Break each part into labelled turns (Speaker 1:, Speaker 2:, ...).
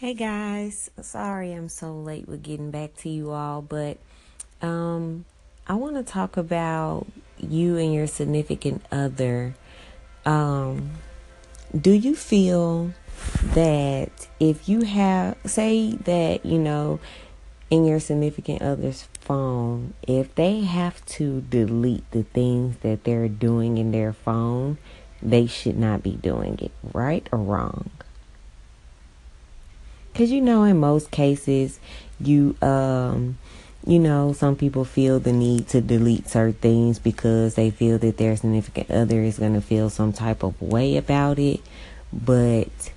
Speaker 1: Hey guys, sorry I'm so late with getting back to you all, but um I want to talk about you and your significant other. Um do you feel that if you have say that, you know, in your significant other's phone, if they have to delete the things that they're doing in their phone, they should not be doing it, right or wrong? Because you know, in most cases, you, um, you know, some people feel the need to delete certain things because they feel that their significant other is going to feel some type of way about it. But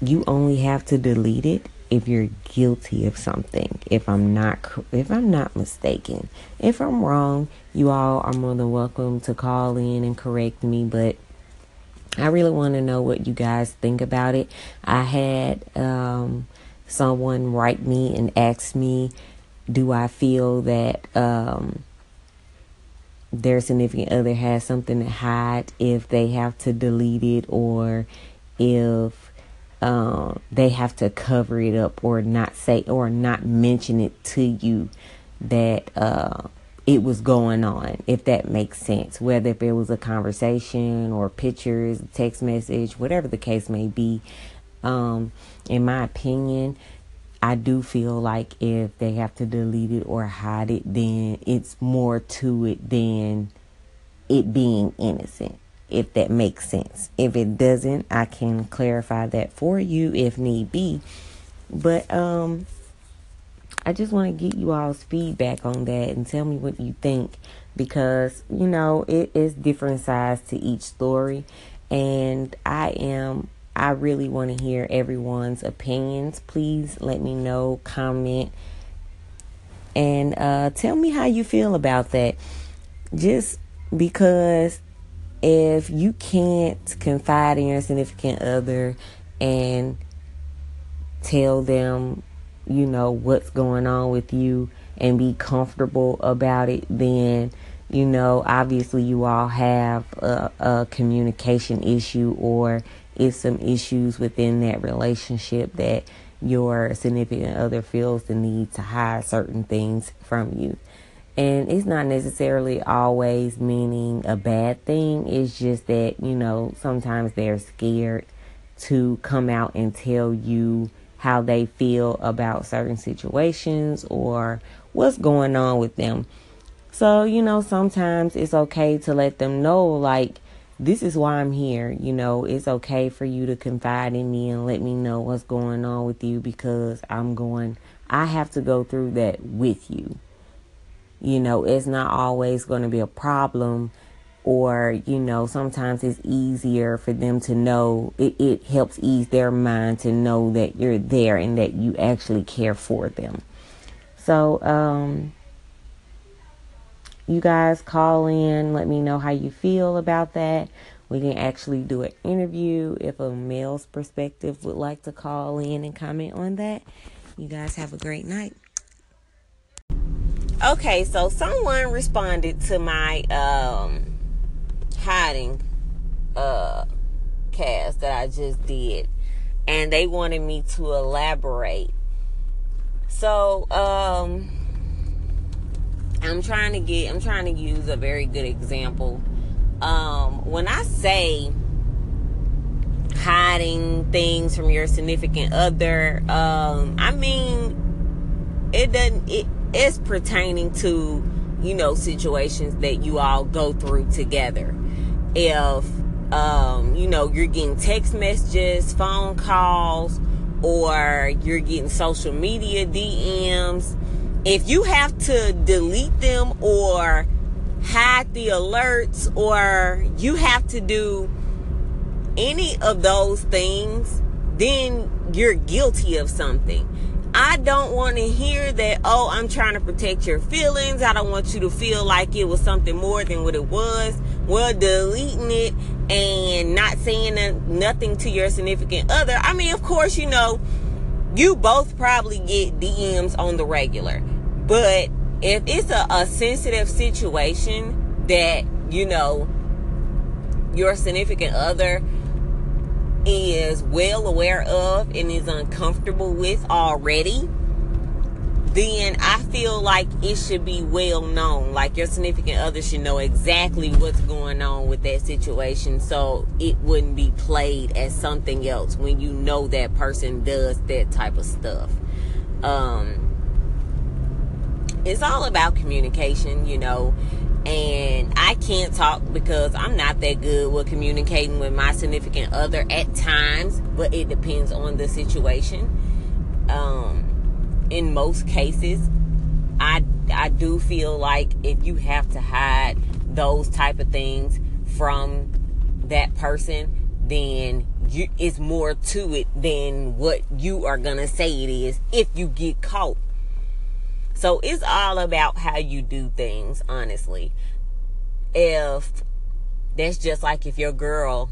Speaker 1: you only have to delete it if you're guilty of something. If I'm not, if I'm not mistaken, if I'm wrong, you all are more than welcome to call in and correct me. But I really want to know what you guys think about it. I had um, someone write me and ask me, do I feel that um, their significant other has something to hide if they have to delete it or if um, they have to cover it up or not say or not mention it to you that uh, it was going on, if that makes sense. Whether if it was a conversation or pictures, text message, whatever the case may be. Um, in my opinion, I do feel like if they have to delete it or hide it, then it's more to it than it being innocent, if that makes sense. If it doesn't, I can clarify that for you if need be. But um I just want to get you all's feedback on that and tell me what you think because you know it is different sides to each story and I am I really want to hear everyone's opinions. Please let me know, comment and uh, tell me how you feel about that. Just because if you can't confide in your significant other and tell them you know, what's going on with you and be comfortable about it, then, you know, obviously you all have a, a communication issue or it's some issues within that relationship that your significant other feels the need to hide certain things from you. And it's not necessarily always meaning a bad thing. It's just that, you know, sometimes they're scared to come out and tell you how they feel about certain situations or what's going on with them. So, you know, sometimes it's okay to let them know, like, this is why I'm here. You know, it's okay for you to confide in me and let me know what's going on with you because I'm going, I have to go through that with you. You know, it's not always going to be a problem or you know sometimes it's easier for them to know it, it helps ease their mind to know that you're there and that you actually care for them. So um you guys call in let me know how you feel about that. We can actually do an interview if a male's perspective would like to call in and comment on that. You guys have a great night. Okay so someone responded to my um hiding uh cast that I just did and they wanted me to elaborate. So, um I'm trying to get I'm trying to use a very good example. Um when I say hiding things from your significant other, um I mean it doesn't it is pertaining to you know situations that you all go through together if um, you know you're getting text messages, phone calls, or you're getting social media DMs, if you have to delete them or hide the alerts or you have to do any of those things, then you're guilty of something. I don't want to hear that, oh, I'm trying to protect your feelings. I don't want you to feel like it was something more than what it was. Well, deleting it and not saying nothing to your significant other. I mean, of course, you know, you both probably get DMs on the regular. But if it's a, a sensitive situation that, you know, your significant other is is well aware of and is uncomfortable with already, then I feel like it should be well known. Like your significant other should know exactly what's going on with that situation so it wouldn't be played as something else when you know that person does that type of stuff. Um, it's all about communication, you know. And I can't talk because I'm not that good with communicating with my significant other at times, but it depends on the situation. In most cases, I I do feel like if you have to hide those type of things from that person, then you, it's more to it than what you are gonna say it is if you get caught. So it's all about how you do things, honestly. If that's just like if your girl,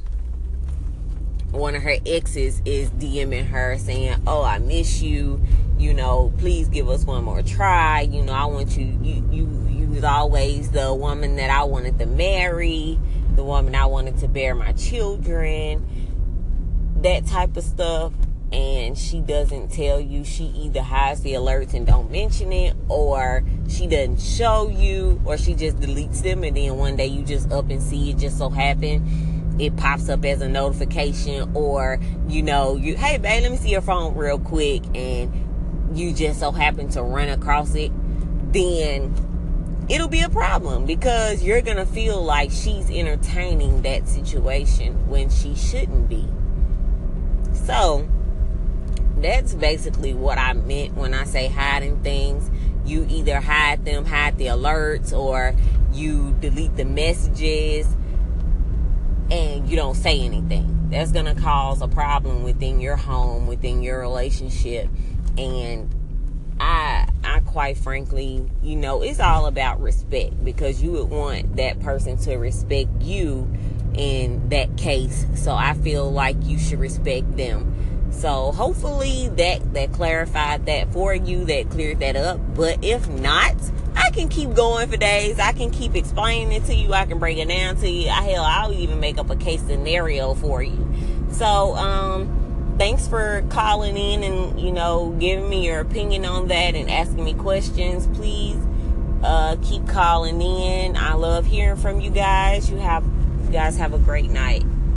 Speaker 1: one of her exes is DMing her saying, Oh, I miss you, you know, please give us one more try. You know, I want you you you you was always the woman that I wanted to marry, the woman I wanted to bear my children, that type of stuff. And she doesn't tell you, she either hides the alerts and don't mention it, or she doesn't show you, or she just deletes them, and then one day you just up and see it just so happen. It pops up as a notification, or you know, you hey babe, let me see your phone real quick, and you just so happen to run across it, then it'll be a problem because you're gonna feel like she's entertaining that situation when she shouldn't be. So, that's basically what I meant when I say hiding things. You either hide them, hide the alerts, or you delete the messages and you don't say anything. That's going to cause a problem within your home, within your relationship. And I I quite frankly, you know, it's all about respect because you would want that person to respect you in that case. So I feel like you should respect them. So hopefully that that clarified that for you, that cleared that up. But if not, I can keep going for days. I can keep explaining it to you. I can break it down to you. I, hell, I'll even make up a case scenario for you. So, um, thanks for calling in and you know giving me your opinion on that and asking me questions. Please uh, keep calling in. I love hearing from you guys. You have you guys have a great night.